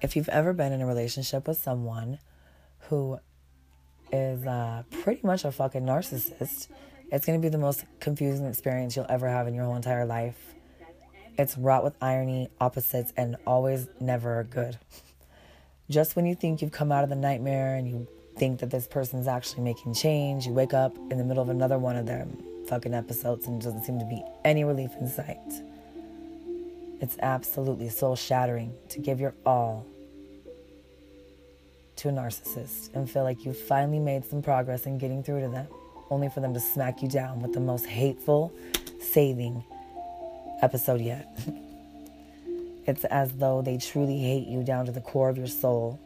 if you've ever been in a relationship with someone who is uh, pretty much a fucking narcissist, it's going to be the most confusing experience you'll ever have in your whole entire life. It's wrought with irony, opposites, and always never good. Just when you think you've come out of the nightmare and you think that this person's actually making change, you wake up in the middle of another one of them fucking episodes and doesn't seem to be any relief in sight. It's absolutely soul shattering to give your all to a narcissist and feel like you've finally made some progress in getting through to them, only for them to smack you down with the most hateful, saving episode yet. it's as though they truly hate you down to the core of your soul,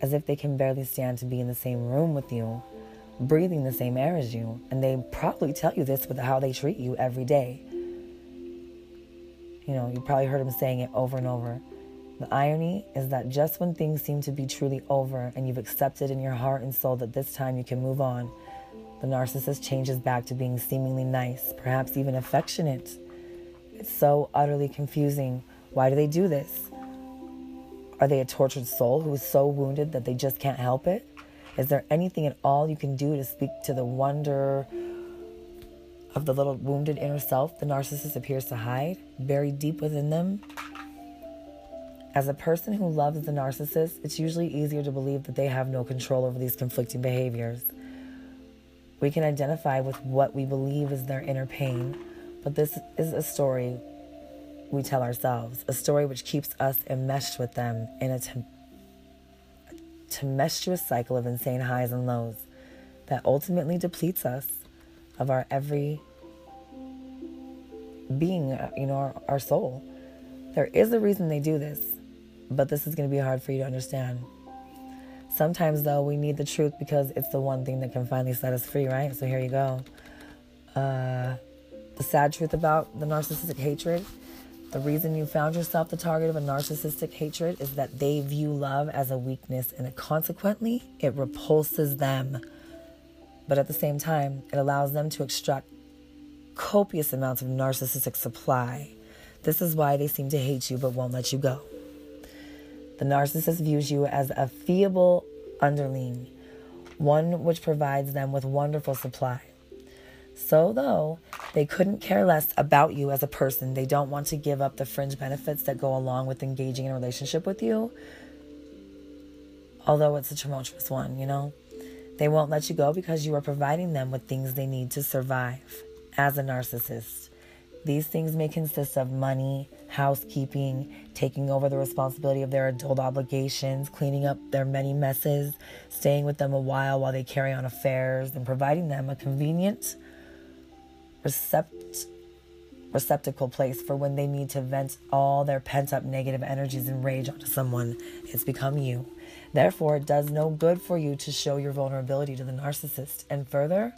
as if they can barely stand to be in the same room with you, breathing the same air as you, and they probably tell you this with how they treat you every day. You know, you probably heard them saying it over and over. The irony is that just when things seem to be truly over and you've accepted in your heart and soul that this time you can move on, the narcissist changes back to being seemingly nice, perhaps even affectionate. It's so utterly confusing. Why do they do this? Are they a tortured soul who is so wounded that they just can't help it? Is there anything at all you can do to speak to the wonder of the little wounded inner self the narcissist appears to hide, buried deep within them? As a person who loves the narcissist, it's usually easier to believe that they have no control over these conflicting behaviors. We can identify with what we believe is their inner pain, but this is a story we tell ourselves, a story which keeps us enmeshed with them in a tem- tempestuous cycle of insane highs and lows that ultimately depletes us of our every being, uh, you know, our, our soul. There is a reason they do this but this is going to be hard for you to understand. Sometimes, though, we need the truth because it's the one thing that can finally set us free, right? So here you go. Uh, the sad truth about the narcissistic hatred the reason you found yourself the target of a narcissistic hatred is that they view love as a weakness and consequently it repulses them. But at the same time, it allows them to extract copious amounts of narcissistic supply. This is why they seem to hate you but won't let you go. The narcissist views you as a feeble underling, one which provides them with wonderful supply. So, though they couldn't care less about you as a person, they don't want to give up the fringe benefits that go along with engaging in a relationship with you. Although it's a tumultuous one, you know, they won't let you go because you are providing them with things they need to survive as a narcissist. These things may consist of money, housekeeping, taking over the responsibility of their adult obligations, cleaning up their many messes, staying with them a while while they carry on affairs, and providing them a convenient recept- receptacle place for when they need to vent all their pent up negative energies and rage onto someone. It's become you. Therefore, it does no good for you to show your vulnerability to the narcissist. And further,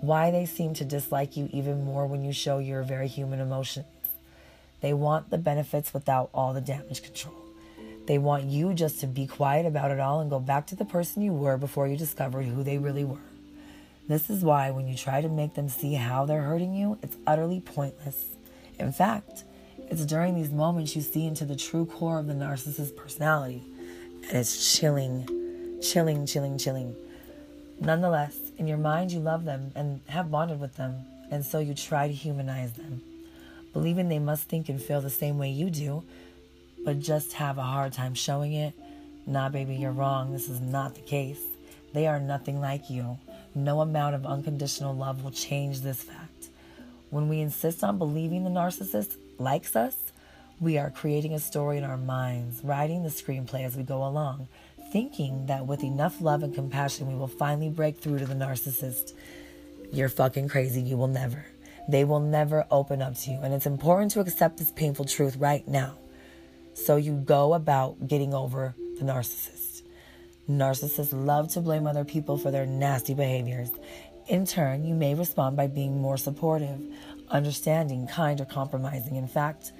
why they seem to dislike you even more when you show your very human emotions. They want the benefits without all the damage control. They want you just to be quiet about it all and go back to the person you were before you discovered who they really were. This is why when you try to make them see how they're hurting you, it's utterly pointless. In fact, it's during these moments you see into the true core of the narcissist's personality. And it's chilling, chilling, chilling, chilling. Nonetheless, in your mind, you love them and have bonded with them, and so you try to humanize them believing they must think and feel the same way you do, but just have a hard time showing it. Nah, baby, you're wrong. This is not the case. They are nothing like you. No amount of unconditional love will change this fact. When we insist on believing the narcissist likes us, we are creating a story in our minds, writing the screenplay as we go along, thinking that with enough love and compassion, we will finally break through to the narcissist. You're fucking crazy. You will never. They will never open up to you. And it's important to accept this painful truth right now. So you go about getting over the narcissist. Narcissists love to blame other people for their nasty behaviors. In turn, you may respond by being more supportive, understanding, kind, or compromising. In fact,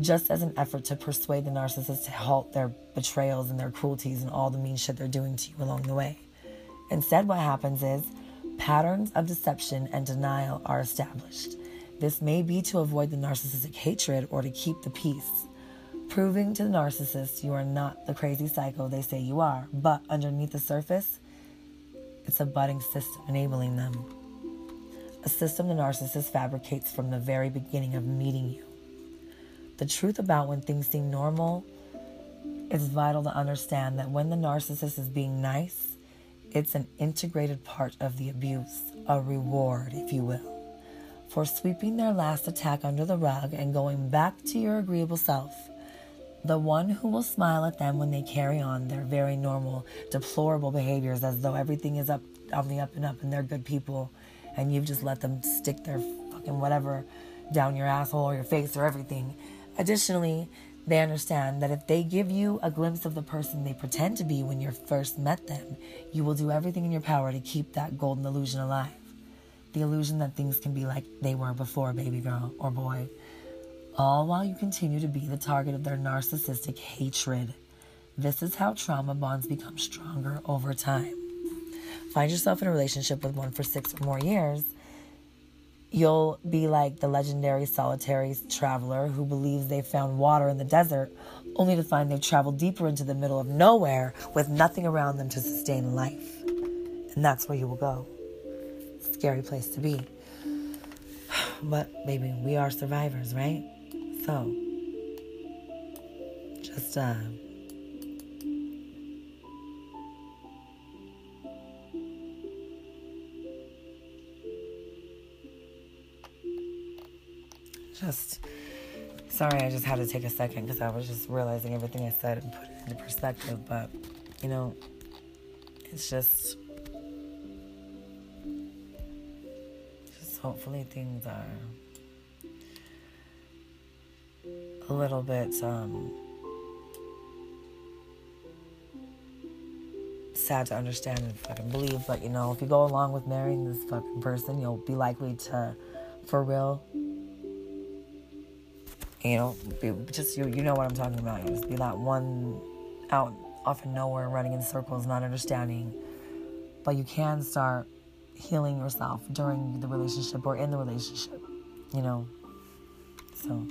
just as an effort to persuade the narcissist to halt their betrayals and their cruelties and all the mean shit they're doing to you along the way. Instead, what happens is Patterns of deception and denial are established. This may be to avoid the narcissistic hatred or to keep the peace. proving to the narcissist you are not the crazy psycho they say you are, but underneath the surface, it's a budding system enabling them. A system the narcissist fabricates from the very beginning of meeting you. The truth about when things seem normal, it's vital to understand that when the narcissist is being nice, it's an integrated part of the abuse, a reward, if you will, for sweeping their last attack under the rug and going back to your agreeable self. The one who will smile at them when they carry on their very normal, deplorable behaviors as though everything is up on the up and up and they're good people and you've just let them stick their fucking whatever down your asshole or your face or everything. Additionally, they understand that if they give you a glimpse of the person they pretend to be when you first met them, you will do everything in your power to keep that golden illusion alive. The illusion that things can be like they were before, baby girl or boy. All while you continue to be the target of their narcissistic hatred. This is how trauma bonds become stronger over time. Find yourself in a relationship with one for six or more years You'll be like the legendary solitary traveler who believes they found water in the desert, only to find they've traveled deeper into the middle of nowhere with nothing around them to sustain life. And that's where you will go. Scary place to be. But, baby, we are survivors, right? So, just, uh, just sorry i just had to take a second because i was just realizing everything i said and put it into perspective but you know it's just just hopefully things are a little bit um sad to understand and fucking believe but you know if you go along with marrying this fucking person you'll be likely to for real you know, be, just you, you know what I'm talking about. You just be that one out off in nowhere, running in circles, not understanding. But you can start healing yourself during the relationship or in the relationship, you know. So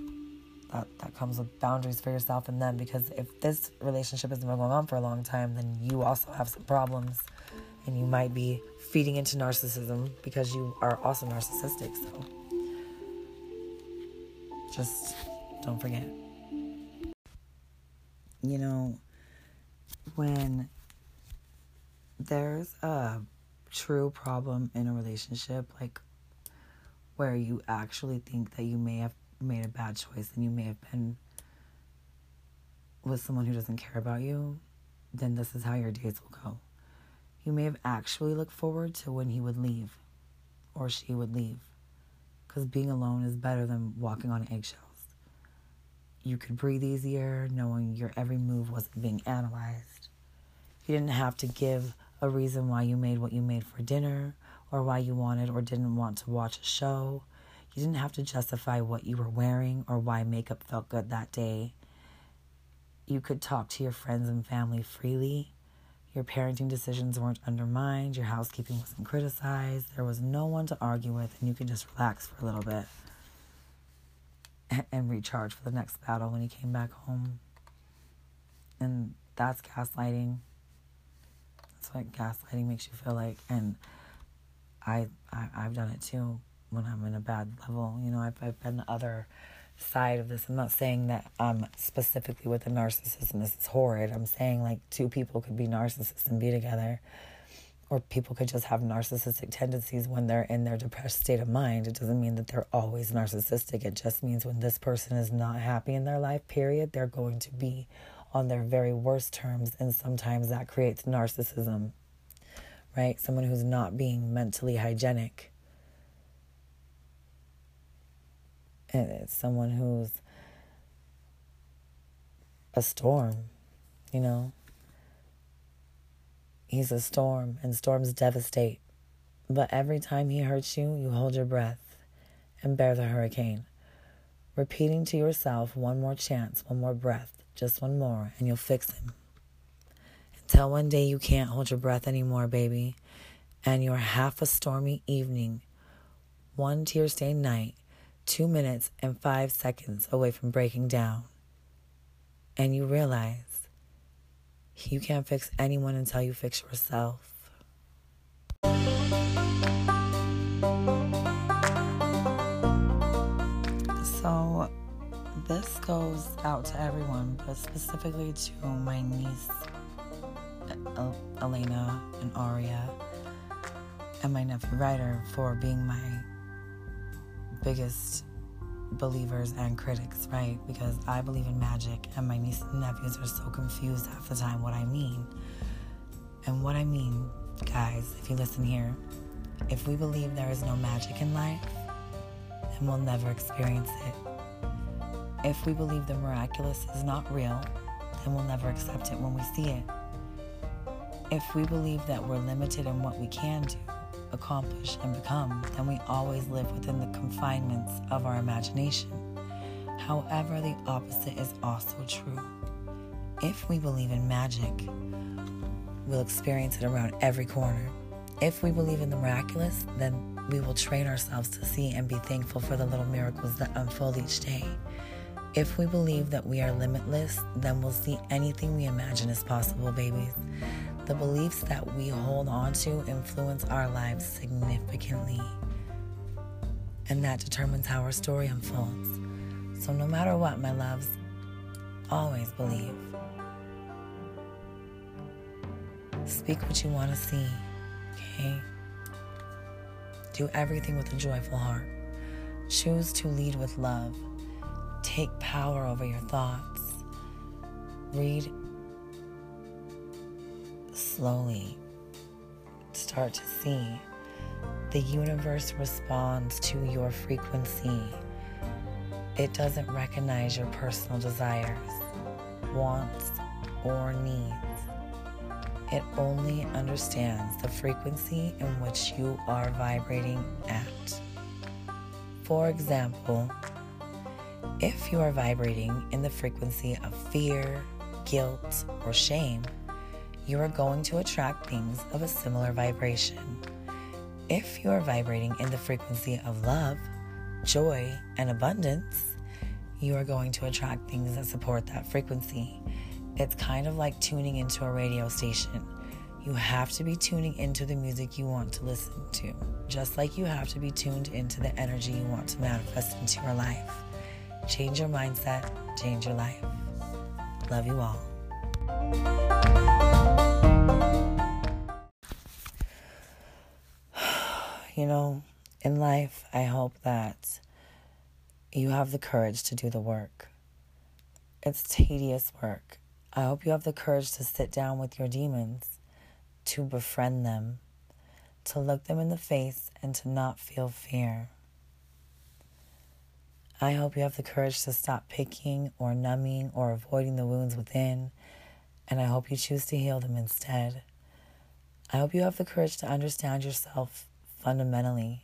that that comes with boundaries for yourself and them because if this relationship has been going on for a long time, then you also have some problems, and you might be feeding into narcissism because you are also narcissistic. So just don't forget. You know, when there's a true problem in a relationship, like where you actually think that you may have made a bad choice and you may have been with someone who doesn't care about you, then this is how your days will go. You may have actually looked forward to when he would leave or she would leave because being alone is better than walking on eggshells you could breathe easier knowing your every move wasn't being analyzed. You didn't have to give a reason why you made what you made for dinner or why you wanted or didn't want to watch a show. You didn't have to justify what you were wearing or why makeup felt good that day. You could talk to your friends and family freely. Your parenting decisions weren't undermined. Your housekeeping wasn't criticized. There was no one to argue with, and you could just relax for a little bit and recharge for the next battle when he came back home. And that's gaslighting. That's what gaslighting makes you feel like. And I, I I've done it too when I'm in a bad level. You know, I've I've been the other side of this. I'm not saying that I'm specifically with a narcissist and this is horrid. I'm saying like two people could be narcissists and be together or people could just have narcissistic tendencies when they're in their depressed state of mind. It doesn't mean that they're always narcissistic. It just means when this person is not happy in their life, period, they're going to be on their very worst terms. And sometimes that creates narcissism, right? Someone who's not being mentally hygienic. And it's someone who's a storm, you know? He's a storm, and storms devastate. But every time he hurts you, you hold your breath and bear the hurricane, repeating to yourself one more chance, one more breath, just one more, and you'll fix him. Until one day you can't hold your breath anymore, baby, and you're half a stormy evening, one tear stained night, two minutes and five seconds away from breaking down. and you realize you can't fix anyone until you fix yourself. So, this goes out to everyone, but specifically to my niece, Elena and Aria, and my nephew Ryder for being my biggest believers and critics, right? Because I believe in magic, and my nieces and nephews are so confused half the time what I mean. And what I mean, guys, if you listen here, if we believe there is no magic in life, then we'll never experience it. If we believe the miraculous is not real, then we'll never accept it when we see it. If we believe that we're limited in what we can do, accomplish, and become, then we always live within the confinements of our imagination. However, the opposite is also true. If we believe in magic, we'll experience it around every corner. If we believe in the miraculous, then we will train ourselves to see and be thankful for the little miracles that unfold each day. If we believe that we are limitless, then we'll see anything we imagine is possible, babies. The beliefs that we hold on to influence our lives significantly. And that determines how our story unfolds. So, no matter what, my loves, always believe. Speak what you want to see, okay? Do everything with a joyful heart. Choose to lead with love. Take power over your thoughts. Read slowly start to see the universe responds to your frequency. It doesn't recognize your personal desires, wants, or needs. It only understands the frequency in which you are vibrating at. For example, if you are vibrating in the frequency of fear, guilt, or shame, you are going to attract things of a similar vibration. If you are vibrating in the frequency of love, joy, and abundance, you are going to attract things that support that frequency. It's kind of like tuning into a radio station. You have to be tuning into the music you want to listen to, just like you have to be tuned into the energy you want to manifest into your life. Change your mindset, change your life. Love you all. you know, in life, I hope that you have the courage to do the work. It's tedious work. I hope you have the courage to sit down with your demons, to befriend them, to look them in the face, and to not feel fear. I hope you have the courage to stop picking or numbing or avoiding the wounds within, and I hope you choose to heal them instead. I hope you have the courage to understand yourself fundamentally,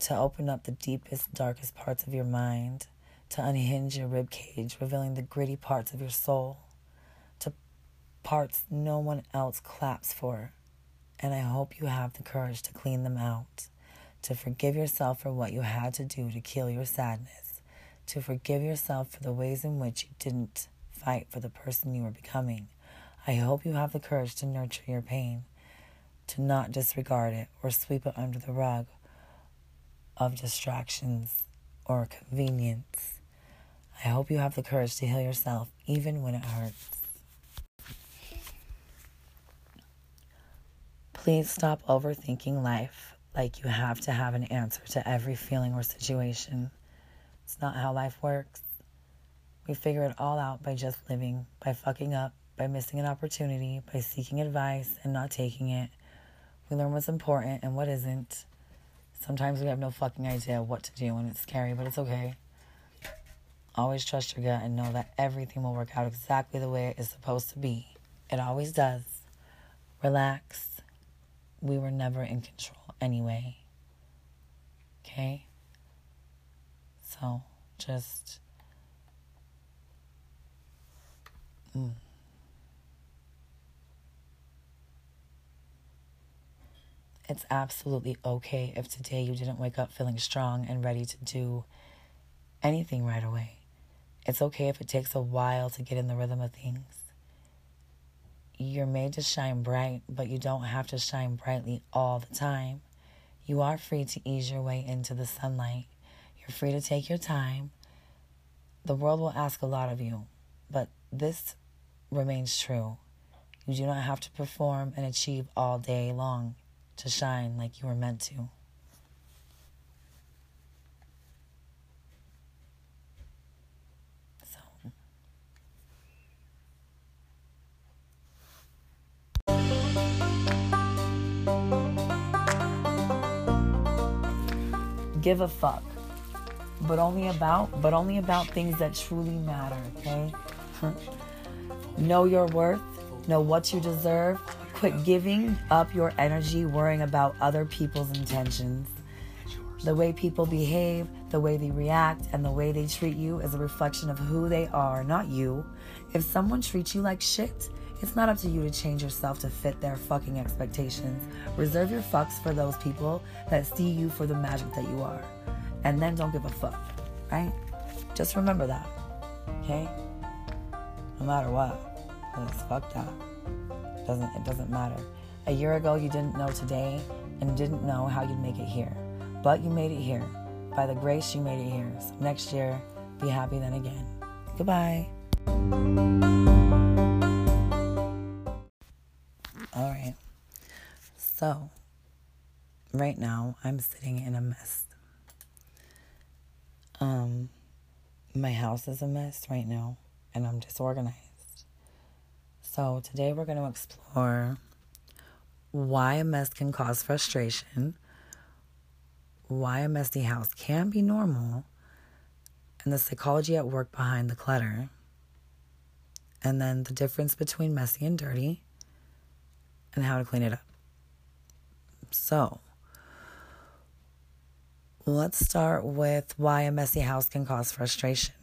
to open up the deepest, darkest parts of your mind, to unhinge your ribcage, revealing the gritty parts of your soul, to parts no one else claps for. And I hope you have the courage to clean them out, to forgive yourself for what you had to do to kill your sadness, to forgive yourself for the ways in which you didn't fight for the person you were becoming. I hope you have the courage to nurture your pain, to not disregard it or sweep it under the rug of distractions or convenience. I hope you have the courage to heal yourself even when it hurts. Please stop overthinking life like you have to have an answer to every feeling or situation. It's not how life works. We figure it all out by just living, by fucking up, by missing an opportunity, by seeking advice and not taking it, we learn what's important and what isn't. Sometimes we have no fucking idea what to do and it's scary, but it's okay. Always trust your gut and know that everything will work out exactly the way it is supposed to be. It always does. Relax. We were never in control anyway. Okay? So, just. Mm. It's absolutely okay if today you didn't wake up feeling strong and ready to do anything right away. It's okay if it takes a while to get in the rhythm of things. You're made to shine bright, but you don't have to shine brightly all the time. You are free to ease your way into the sunlight. You're free to take your time. The world will ask a lot of you, but this remains true. You do not have to perform and achieve all day long to shine like you were meant to. Give a fuck but only about but only about things that truly matter okay? Know your worth know what you deserve. Quit giving up your energy worrying about other people's intentions. The way people behave the way they react and the way they treat you is a reflection of who they are not you. If someone treats you like shit it's not up to you to change yourself to fit their fucking expectations. Reserve your fucks for those people that see you for the magic that you are. And then don't give a fuck, right? Just remember that, okay? No matter what, fucked up. It doesn't it doesn't matter. A year ago you didn't know today and didn't know how you'd make it here. But you made it here. By the grace you made it here. So next year, be happy then again. Goodbye. All right. So, right now, I'm sitting in a mess. Um, my house is a mess right now, and I'm disorganized. So, today we're going to explore why a mess can cause frustration, why a messy house can be normal, and the psychology at work behind the clutter, and then the difference between messy and dirty and how to clean it up. So, let's start with why a messy house can cause frustration.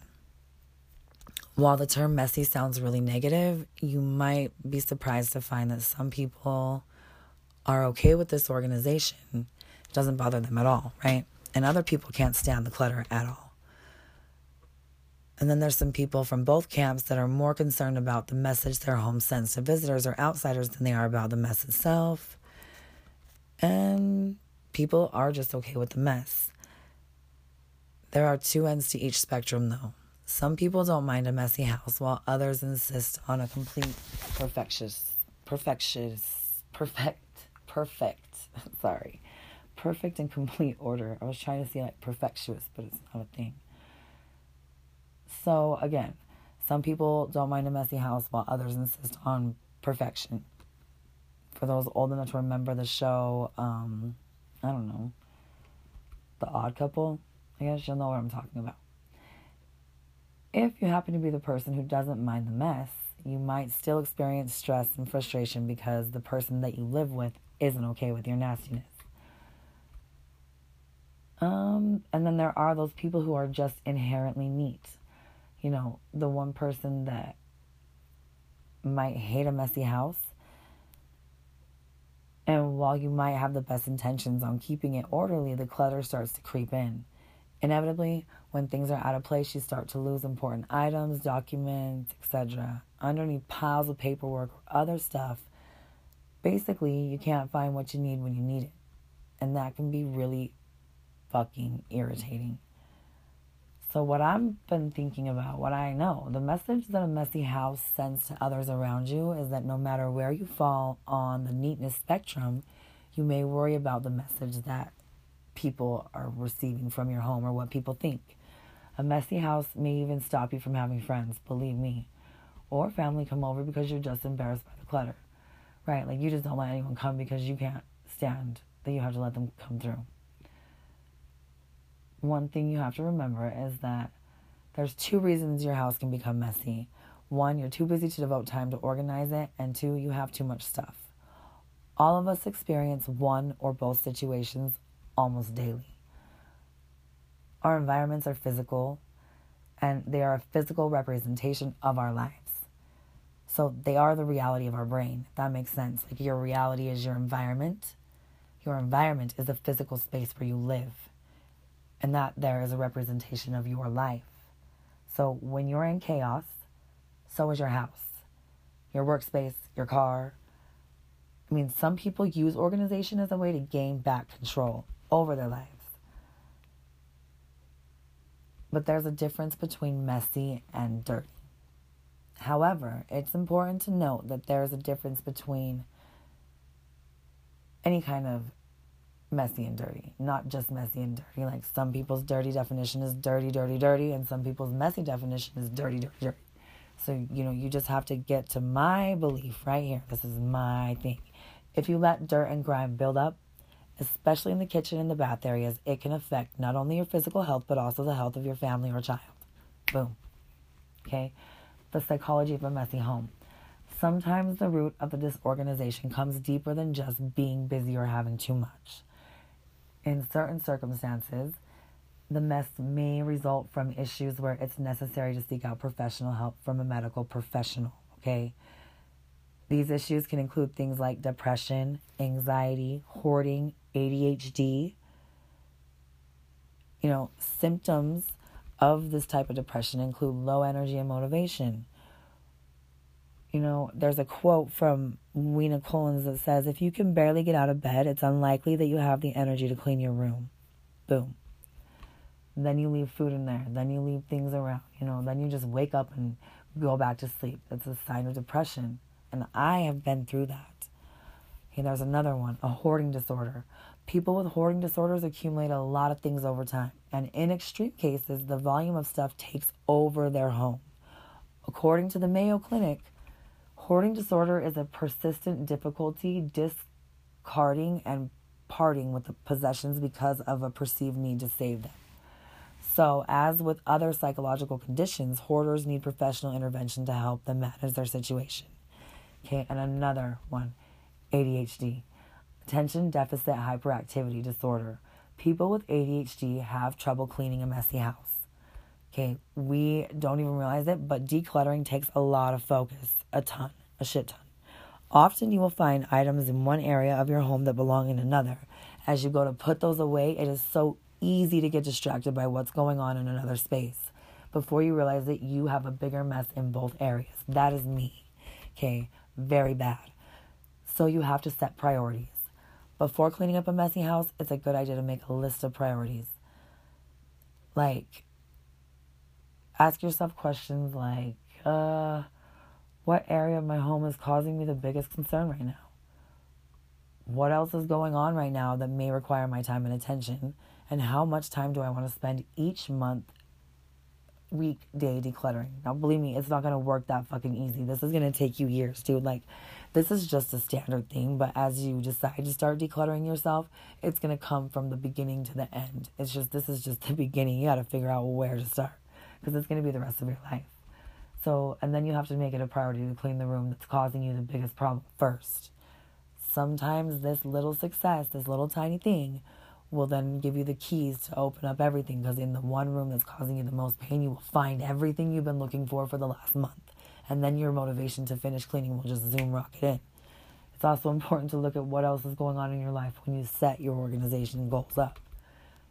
While the term messy sounds really negative, you might be surprised to find that some people are okay with this organization. It doesn't bother them at all, right? And other people can't stand the clutter at all. And then there's some people from both camps that are more concerned about the message their home sends to visitors or outsiders than they are about the mess itself. And people are just okay with the mess. There are two ends to each spectrum, though. Some people don't mind a messy house, while others insist on a complete perfectious, perfectious, perfect, perfect, sorry, perfect and complete order. I was trying to say like perfectious, but it's not a thing. So, again, some people don't mind a messy house while others insist on perfection. For those old enough to remember the show, um, I don't know, The Odd Couple, I guess you'll know what I'm talking about. If you happen to be the person who doesn't mind the mess, you might still experience stress and frustration because the person that you live with isn't okay with your nastiness. Um, and then there are those people who are just inherently neat you know, the one person that might hate a messy house. And while you might have the best intentions on keeping it orderly, the clutter starts to creep in. Inevitably, when things are out of place, you start to lose important items, documents, etc. underneath piles of paperwork or other stuff. Basically, you can't find what you need when you need it. And that can be really fucking irritating. So, what I've been thinking about, what I know, the message that a messy house sends to others around you is that no matter where you fall on the neatness spectrum, you may worry about the message that people are receiving from your home or what people think. A messy house may even stop you from having friends, believe me, or family come over because you're just embarrassed by the clutter. Right? Like you just don't let anyone come because you can't stand that you have to let them come through one thing you have to remember is that there's two reasons your house can become messy. One, you're too busy to devote time to organize it, and two, you have too much stuff. All of us experience one or both situations almost daily. Our environments are physical, and they are a physical representation of our lives. So they are the reality of our brain. that makes sense. Like your reality is your environment. Your environment is the physical space where you live and that there is a representation of your life. So when you're in chaos, so is your house, your workspace, your car. I mean, some people use organization as a way to gain back control over their lives. But there's a difference between messy and dirty. However, it's important to note that there is a difference between any kind of messy and dirty, not just messy and dirty. Like some people's dirty definition is dirty, dirty, dirty, and some people's messy definition is dirty, dirty, dirty. So, you know, you just have to get to my belief right here. This is my thing. If you let dirt and grime build up, especially in the kitchen and the bath areas, it can affect not only your physical health, but also the health of your family or child. Boom. Okay? The psychology of a messy home. Sometimes the root of the disorganization comes deeper than just being busy or having too much. In certain circumstances, the mess may result from issues where it's necessary to seek out professional help from a medical professional, okay? These issues can include things like depression, anxiety, hoarding, ADHD. You know, symptoms of this type of depression include low energy and motivation. You know, there's a quote from Weena Collins that says, If you can barely get out of bed, it's unlikely that you have the energy to clean your room. Boom. Then you leave food in there. Then you leave things around. You know, then you just wake up and go back to sleep. It's a sign of depression. And I have been through that. Okay, there's another one a hoarding disorder. People with hoarding disorders accumulate a lot of things over time. And in extreme cases, the volume of stuff takes over their home. According to the Mayo Clinic, hoarding disorder is a persistent difficulty discarding and parting with the possessions because of a perceived need to save them. So, as with other psychological conditions, hoarders need professional intervention to help them manage their situation. Okay, and another one ADHD, attention deficit hyperactivity disorder. People with ADHD have trouble cleaning a messy house. Okay, we don't even realize it, but decluttering takes a lot of focus, a ton, a shit ton. Often you will find items in one area of your home that belong in another. As you go to put those away, it is so easy to get distracted by what's going on in another space before you realize that you have a bigger mess in both areas. That is me. Okay, very bad. So you have to set priorities. Before cleaning up a messy house, it's a good idea to make a list of priorities. Like, ask yourself questions like, uh, what area of my home is causing me the biggest concern right now? What else is going on right now that may require my time and attention? and how much time do I want to spend each month, week, day decluttering. Now, believe me, it's not going to work that fucking easy. This is going to take you years, dude. Like, this is just a standard thing, but as you decide to start decluttering yourself, it's going to come from the beginning to the end. It's just, this is just the beginning. You got to figure out where to start because it's going to be the rest of your life. So, and then you have to make it a priority to clean the room that's causing you the biggest problem first. Sometimes this little success, this little tiny thing, will then give you the keys to open up everything because in the one room that's causing you the most pain, you will find everything you've been looking for for the last month. And then your motivation to finish cleaning will just zoom rocket in. It's also important to look at what else is going on in your life when you set your organization goals up.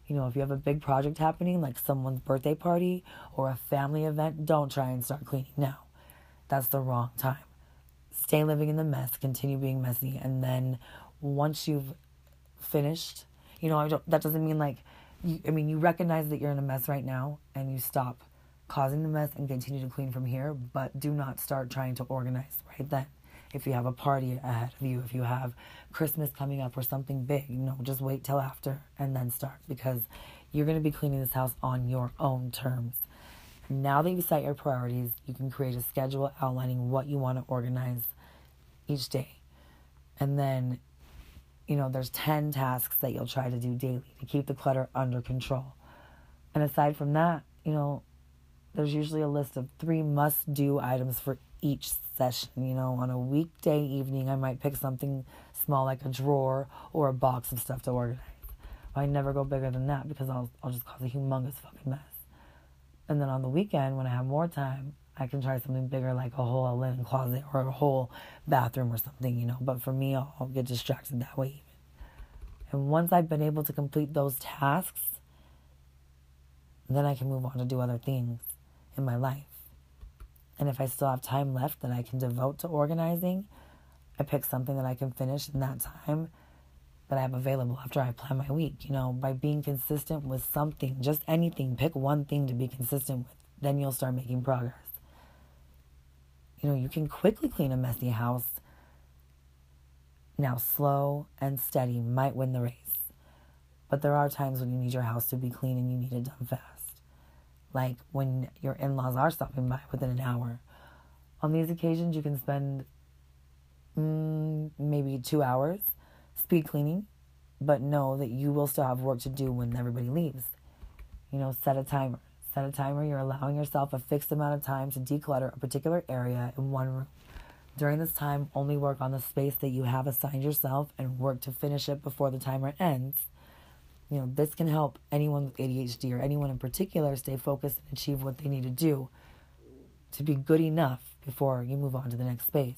You know, if you have a big project happening, like someone's birthday party or a family event, don't try and start cleaning now. That's the wrong time. Stay living in the mess, continue being messy, and then once you've finished you know, I don't, that doesn't mean like, you, I mean, you recognize that you're in a mess right now and you stop causing the mess and continue to clean from here, but do not start trying to organize right then. If you have a party ahead of you, if you have Christmas coming up or something big, you know, just wait till after and then start because you're going to be cleaning this house on your own terms. Now that you've set your priorities, you can create a schedule outlining what you want to organize each day. And then you know, there's 10 tasks that you'll try to do daily to keep the clutter under control. And aside from that, you know, there's usually a list of three must do items for each session. You know, on a weekday evening, I might pick something small like a drawer or a box of stuff to organize. I never go bigger than that because I'll, I'll just cause a humongous fucking mess. And then on the weekend, when I have more time, I can try something bigger like a whole linen closet or a whole bathroom or something, you know. But for me, I'll, I'll get distracted that way. And once I've been able to complete those tasks, then I can move on to do other things. in my life. And if I still have time left that I can devote to organizing, I pick something that I can finish in that time that I have available after I plan my week. You know, by being consistent with something, just anything, pick one thing to be consistent with, then you'll start making progress. You know, you can quickly clean a messy house. Now, slow and steady might win the race. But there are times when you need your house to be clean and you need it done fast. Like when your in laws are stopping by within an hour. On these occasions, you can spend mm, maybe two hours speed cleaning, but know that you will still have work to do when everybody leaves. You know, set a timer. Set a timer. You're allowing yourself a fixed amount of time to declutter a particular area in one room. During this time, only work on the space that you have assigned yourself and work to finish it before the timer ends. You know, this can help anyone with ADHD or anyone in particular stay focused and achieve what they need to do to be good enough before you move on to the next space.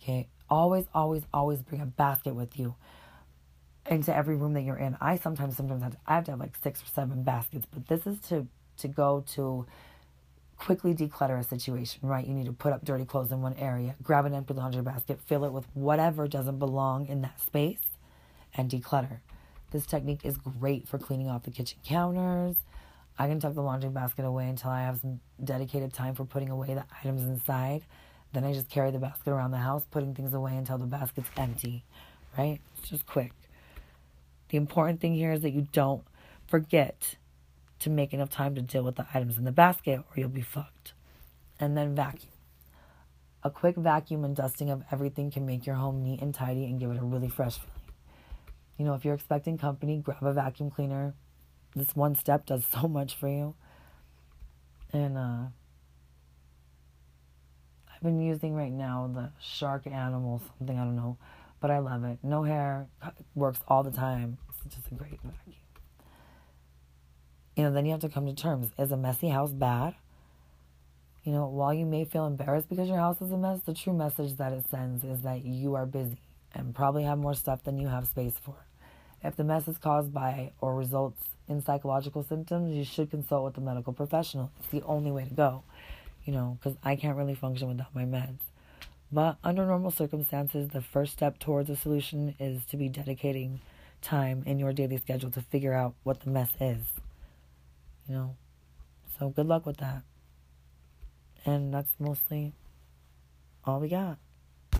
Okay, always, always, always bring a basket with you into every room that you're in. I sometimes, sometimes have to, I have to have like six or seven baskets, but this is to to go to quickly declutter a situation, right? You need to put up dirty clothes in one area, grab an empty laundry basket, fill it with whatever doesn't belong in that space, and declutter. This technique is great for cleaning off the kitchen counters. I can tuck the laundry basket away until I have some dedicated time for putting away the items inside. Then I just carry the basket around the house, putting things away until the basket's empty, right? It's just quick. The important thing here is that you don't forget to make enough time to deal with the items in the basket or you'll be fucked. And then vacuum. A quick vacuum and dusting of everything can make your home neat and tidy and give it a really fresh feeling. You know, if you're expecting company, grab a vacuum cleaner. This one step does so much for you. And uh I've been using right now the shark animal something I don't know, but I love it. No hair works all the time. It's just a great vacuum. You know, then you have to come to terms. Is a messy house bad? You know, while you may feel embarrassed because your house is a mess, the true message that it sends is that you are busy and probably have more stuff than you have space for. If the mess is caused by or results in psychological symptoms, you should consult with a medical professional. It's the only way to go you know, because I can't really function without my meds. But under normal circumstances, the first step towards a solution is to be dedicating time in your daily schedule to figure out what the mess is. You know? So good luck with that. And that's mostly all we got.